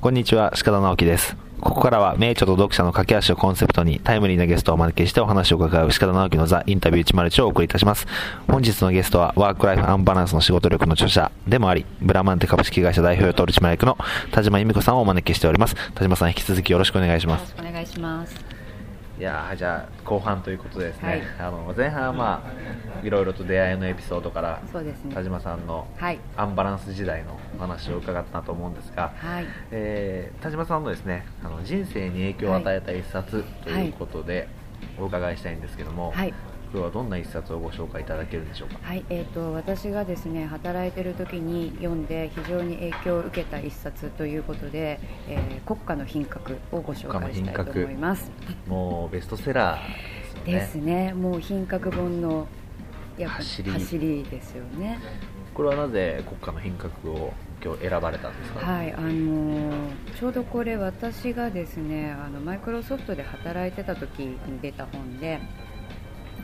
こんにちは、鹿田直樹です。ここからは名著と読者の駆け足をコンセプトにタイムリーなゲストをお招きしてお話を伺う鹿田直樹のザ・インタビュー101をお送りいたします。本日のゲストはワークライフアンバランスの仕事力の著者でもあり、ブラマンテ株式会社代表取締役の田島由美子さんをお招きしております。田島さん引き続きよろしくお願いします。よろしくお願いします。いやーじゃあ後半ということでですね、はいあの前半はまあいろいろと出会いのエピソードからそうですね田島さんのはい。アンバランス時代のお話を伺ったなと思うんですが、はい。えー田島さんのですねあの人生に影響を与えた一冊ということで、お伺いしたいんですけども、はい。今日はどんな一冊をご紹介いただけるんでしょうか？はい。えっ、と、私がですね、働いてる時に読んで非常に影響を受けた一冊ということで、えー国家の品格をご紹介したいと思います。もうベストセラーでですすよねね。もう品格本のやっぱ走り走りですよね。これはなぜ国家の品格を今日選ばれたんですか、はい、あのーちょうどこれ私がですねあのマイクロソフトで働いてた時に出た本で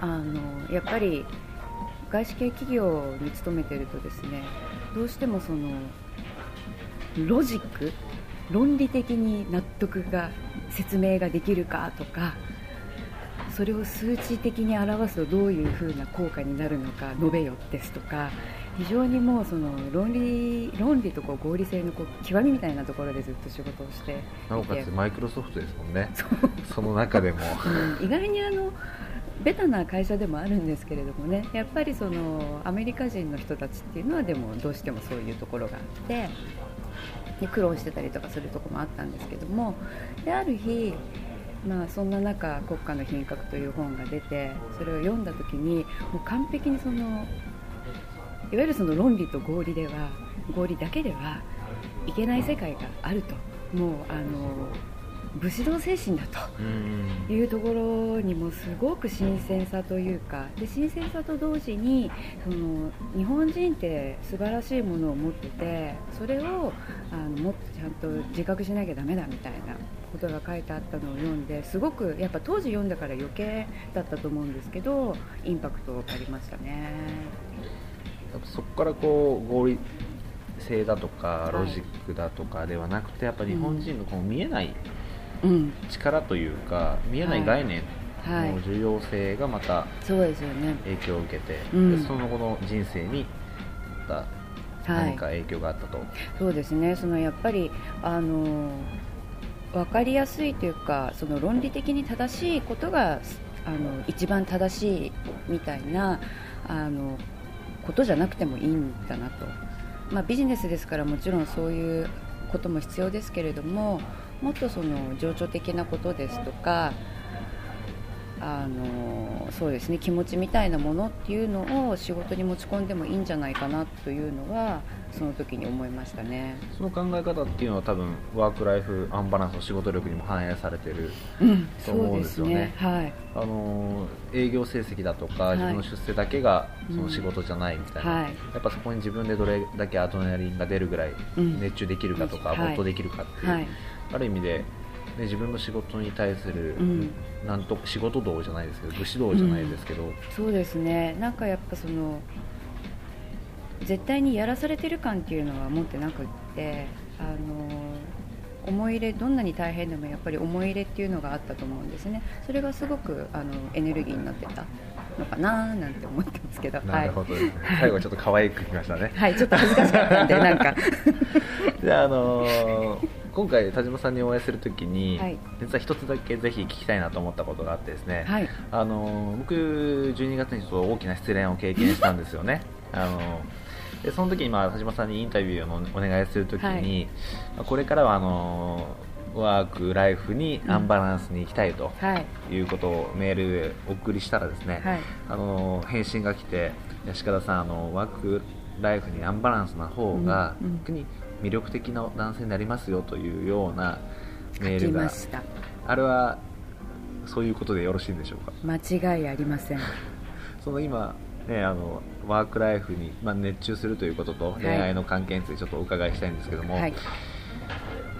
あのやっぱり外資系企業に勤めてるとですねどうしてもそのロジック論理的に納得が説明ができるかとかそれを数値的に表すとどういうふうな効果になるのか述べよですとか非常にもうその論理論理とこう合理性のこう極みみたいなところでずっと仕事をしてなおかつマイクロソフトですもんね。その中でも。うん。意外にあのベタな会社でもあるんですけれどもねやっぱりそのアメリカ人の人たちっていうのはでもどうしてもそういうところがあってで苦労してたりとかするところもあったんですけどもである日まあ、そんな中「国家の品格」という本が出てそれを読んだ時にもう完璧にそのいわゆるその論理と合理では合理だけではいけない世界があると。もうあの武士道精神だと。うん。いうところにもすごく新鮮さというか。で新鮮さと同時にその日本人って素晴らしいものを持っててそれをあのもっとちゃんと自覚しなきゃダメだみたいなことが書いてあったのを読んですごくやっぱ当時読んだから余計だったと思うんですけどインパクトありましたね。やっぱそこからこう合理性だとかいロジックだとかではなくてやっぱ日本人のこう見えないうん、力というか見えない概念はい。の重要性がまたそうですよね。影響を受けて、うん。でその後の人生にまたはい。何か影響があったと、そうですね。そのやっぱりあの分かりやすいというかその論理的に正しいことがあの一番正しいみたいなあのことじゃなくてもいいんだなと、まあ、ビジネスですからもちろんそういうことも必要ですけれどももっとその情緒的なことですとかあのそうですね気持ちみたいなものっていうのを仕事に持ち込んでもいいんじゃないかなというのはその時に思いましたね。その考え方っていうのは多分ワークライフアンバランスの仕事力にも反映されてるうん、と思うんですよね。はい、あのー営業成績だとかはい。自分の出世だけがうん。その仕事じゃないみたいな、はい。やっぱそこに自分でどれだけアドレナリンが出るぐらいうん。熱中できるかとか、はい。没頭できるかっていう、はい、ある意味で、ね、自分の仕事に対する、うん。なんと仕事道じゃないですけど武士道じゃないですけど、そうですね。なんかやっぱその絶対にやらされてる感っていうのは持ってなくって、あの思い入れどんなに大変でもやっぱり思い入れっていうのがあったと思うんですね。それがすごくあのエネルギーになってたのかななんて思ってますけど。なるほどですね、最後はちょっと可愛くきましたね。はい、はい、ちょっと恥ずかしかったんでなんか。じゃあ、あのー今回田島さんにお会いするときに、はい。実は一つだけぜひ聞きたいなと思ったことがあってですね、はい。あのー僕12月にちょっと大きな失恋を経験したんですよね。あのーでその時にまあ田島さんにインタビューをお願いするときに、まあこれからはあのーワークライフにアンバランスに行きたいとはい。いうことをメールでお送りしたらですね、はい。あの返信が来て吉田さんあのワークライフにアンバランスな方がうんうん。逆に魅力的な男性になりますよというようなメールがました。あれはそういうことでよろしいんでしょうか？間違いありません。その今ね、あのワークライフに、まあ、熱中するということとい恋愛の関係についてちょっとお伺いしたいんですけども、はい。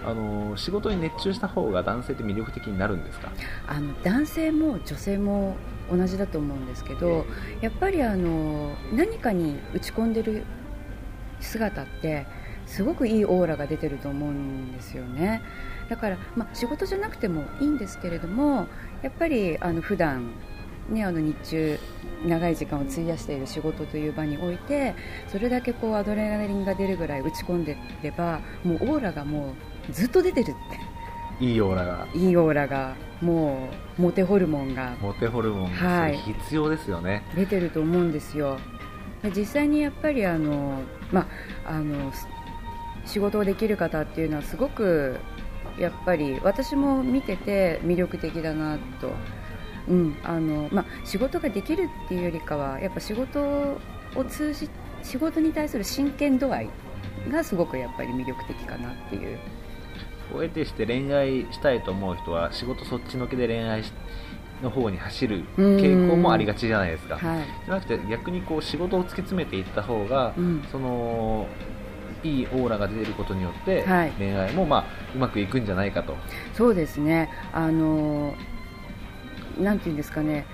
あの仕事に熱中した方が男性って魅力的になるんですか？あの男性も女性も同じだと思うんですけどやっぱりあの何かに打ち込んでる姿ってすごくいいオーラが出てると思うんですよね。だから、まあ、仕事じゃなくてもいいんですけれどもやっぱりあの普段ね、あの日中長い時間を費やしている仕事という場においてそれだけこうアドレナリンが出るぐらい打ち込んでればもうオーラがもうずっと出てるって。いいオーラが。いいオーラがもうモテホルモンが。モテホルモンがはい。必要ですよね、出てると思うんですよ。で実際にやっぱりあの、まあ、あのす仕事をできる方っていうのはすごくやっぱり私も見てて魅力的だなと、うんあのまあ、仕事ができるっていうよりかはやっぱ仕事を通じ仕事に対する真剣度合いがすごくやっぱり魅力的かなっていう。こう得てして恋愛したいと思う人は仕事そっちのけで恋愛しの方に走る傾向もありがちじゃないですか。はい。じゃなくて逆にこう仕事を突き詰めていった方が、うん。そのいいオーラが出ることによって、はい。恋愛もまあうまくいくんじゃないかと。そうですね、あのなんていうんですかね、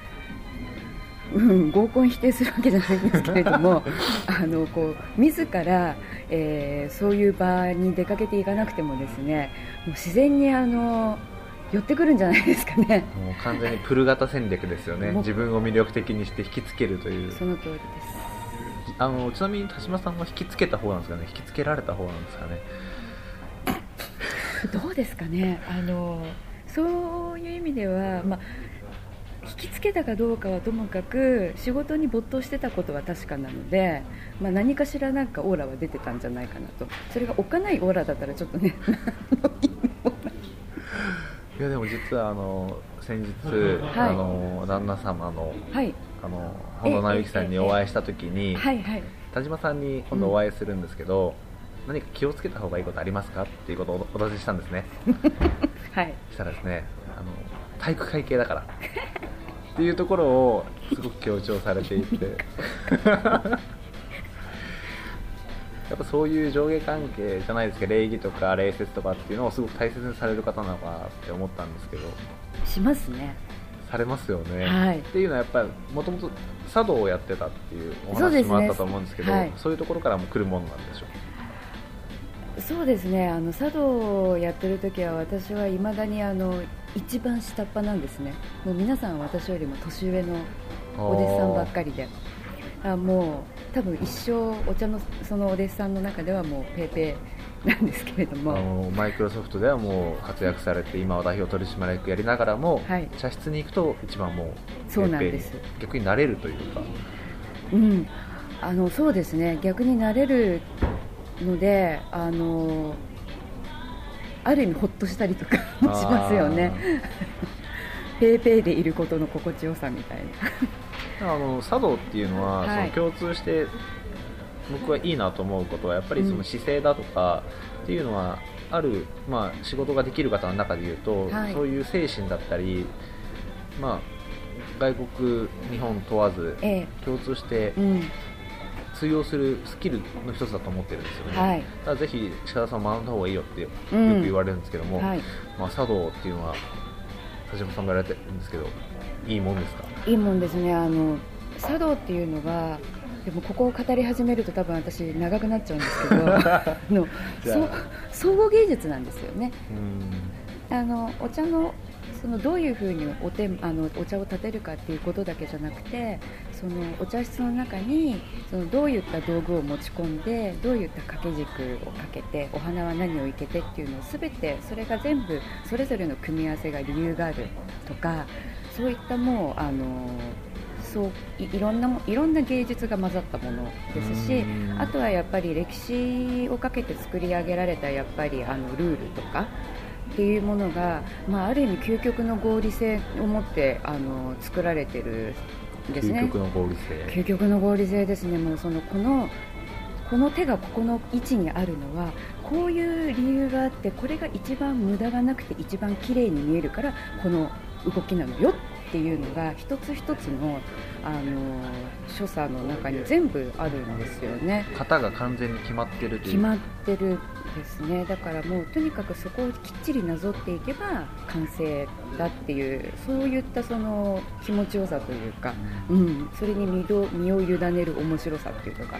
うん、合コン否定するわけじゃないんですけれども、あのこう自ら、えーそういう場に出かけていかなくてもですね、もう自然にあの寄ってくるんじゃないですかね。もう完全にプル型戦略ですよね。自分を魅力的にして引きつけるという。その通りです。あのちなみに田島さんは引きつけた方なんですかね？引きつけられた方なんですかね？どうですかね、あのそういう意味では、まあ、引きつけたかどうかはともかく仕事に没頭してたことは確かなので、まあ、何かしらなんかオーラは出てたんじゃないかなと。それが置かないオーラだったらちょっとね いやでも実はあの先日、はい。あの旦那様のはいあの本田直之さんにお会いした時に、はいはい。田島さんに今度お会いするんですけど、何か気をつけた方がいいことありますか？っていうことをおお尋ねしたんですね。はい。そしたらですねあの体育会系だから。っていうところをすごく強調されていて。やっぱそういう上下関係じゃないですけど礼儀とか礼節とかっていうのをすごく大切にされる方なのかなって思ったんですけど。しますねされますよね、はい。っていうのはやっぱりもともと茶道をやってたっていうお話もあったと思うんですけどはい。そういうところからも来るものなんでしょうそうですね。あの茶道をやってる時は私はいまだにあの一番下っ端なんですね。もう皆さん私よりも年上のお弟子さんばっかりで。あもう多分一生お茶のそのお弟子さんの中ではもうペーペーなんですけれどあものマイクロソフトではもう活躍されて今は代表取締役やりながらも、はい。茶室に行くと一番もうそうなんです。逆になれるというか。うん。あのそうですね。逆になれるのであのある意味ほっとしたりとかも しますよね。ペー。ペーでいることの心地よさみたいな。あの茶道っていうのは、はい。その共通して僕はいいなと思うことはやっぱりその姿勢だとかっていうのはある、まあ、仕事ができる方の中で言うと、はい。そういう精神だったり、まあ、外国日本問わずえ共通してえうん。通用するスキルの一つだと思ってるんですよね、はい。だからぜひ鹿田さん学んだ方がいいよってよくうん。言われるんですけども、はい。まあ、茶道っていうのは田島さんがやられてるんですけどいいもんですか？いいもんですね。あの茶道っていうのがでもここを語り始めると多分私長くなっちゃうんですけど あの総合芸術なんですよね。うん。あのお茶のそのどういうふうにお手あのお茶を立てるかっていうことだけじゃなくてそのお茶室の中にそのどういった道具を持ち込んでどういった掛け軸をかけてお花は何を生けてっていうのを全てそれが全部それぞれの組み合わせが理由があるとかそういったもうあのそういいろんなもいろんな芸術が混ざったものですしうん。あとはやっぱり歴史をかけて作り上げられたやっぱりあのルールとかっていうものが、まあ、ある意味究極の合理性を持ってあの作られてるんですね。究極の合理性。究極の合理性ですね。もうそのこのこの手がここの位置にあるのはこういう理由があってこれが一番無駄がなくて一番綺麗に見えるからこの動きなのよっていうのが一つ一つのあの所作の中に全部あるんですよね。型が完全に決まってるという。決まってるですね。だからもうとにかくそこをきっちりなぞっていけば完成だっていうそういったその気持ちよさというか、うん、それに身を委ねる面白さっていうのが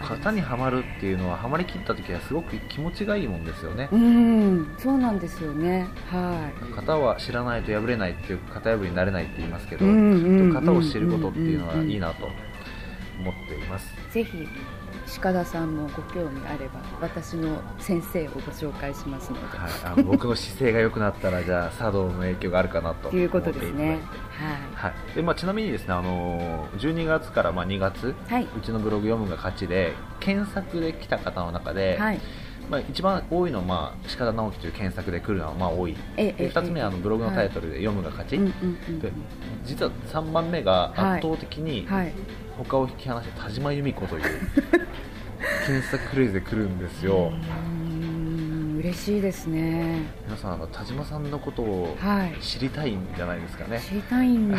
型にはまるっていうのははまりきった時はすごく気持ちがいいもんですよね。うんそうなんですよね。は型は知らないと破れないっていう型破りになれないって言いますけど、うんうんうん型を知ることっていうのはいいなと思っています、いぜひ鹿田さんもご興味あれば私の先生をご紹介しますので、はい、あの僕の姿勢が良くなったらじゃあ茶道の影響があるかなとと いうことですね。思っていはい。でまあ、ちなみにですねあの12月からまあ2月、はい、はい。うちのブログ読むが勝ちで検索で来た方の中で、はいまあ、一番多いのは、まあ、鹿田直樹という検索で来るのはまあ多い。ええで2つ目はあのブログのタイトルで読むが勝ち、うんうんうんで実は3番目が圧倒的にはい。他を引き離して田島由美子という 検索フレーズで来るんですよ嬉しいですね。皆さんあの田島さんのことをはい。知りたいんじゃないですかね、知りたいん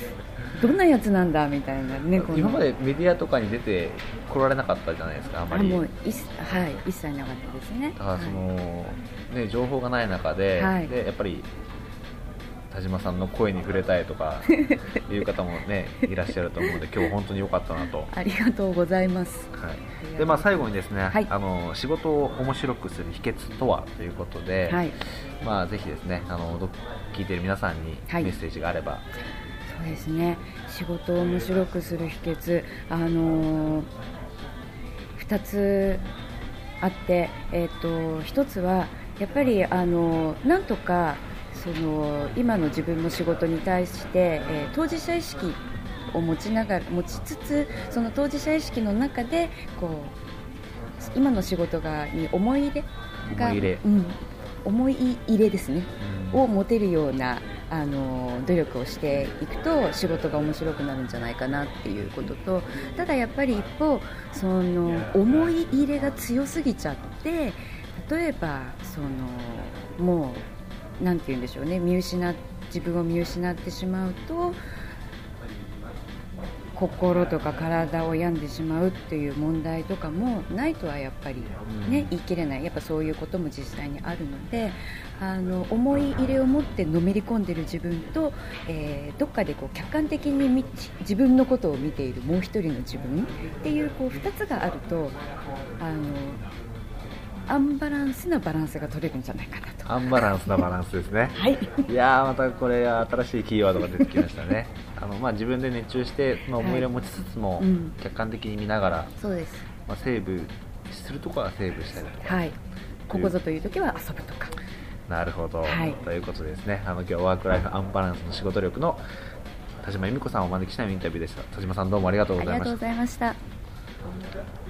どんなやつなんだみたいなね今までメディアとかに出て来られなかったじゃないですかあまり。あもういっはい一切なかったですね。だからその、ね、情報がない中で,、はい。でやっぱり田島さんの声に触れたいとか いう方もねいらっしゃると思うので今日本当に良かったなと、ありがとうございます。はい。でまあ、最後にですね、はい。あの仕事を面白くする秘訣とはということで、はい。まあ、ぜひですねあのど聞いている皆さんにはい。メッセージがあれば、そうですね。仕事を面白くする秘訣あのー、2つあって、えー、と1つはやっぱり、あのーなんとかその今の自分の仕事に対して、えー当事者意識を持ちながら持ちつつその当事者意識の中でこう今の仕事がに思い入れがうん、思い入れですね。うん。を持てるようなあの努力をしていくと仕事が面白くなるんじゃないかなっていうこととただやっぱり一方その思い入れが強すぎちゃって例えばそのもうなんて言うんでしょうね。見失っ自分を見失ってしまうと心とか体を病んでしまうっていう問題とかもないとはやっぱりね、うん。言い切れない。やっぱそういうことも実際にあるのであの思い入れを持ってのめり込んでる自分と、えーどっかでこう客観的に見自分のことを見ているもう一人の自分っていうこう2つがあるとあのアンバランスなバランスが取れるんじゃないかなと。アンバランスなバランスですね。はい。いやーまたこれ新しいキーワードが出てきましたね。あの、まあ、自分で熱中して、まあ、思い入れを持ちつつも、うん。客観的に見ながら、そうです。まあ、セーブするところはセーブしたりとか、はい。ここぞという時は遊ぶとか。なるほど、はい。ということでですね。あの今日はワークライフアンバランスの仕事力の田島由美子さんをお招きしたいインタビューでした。田島さんどうもありがとうありがとうございました。ございました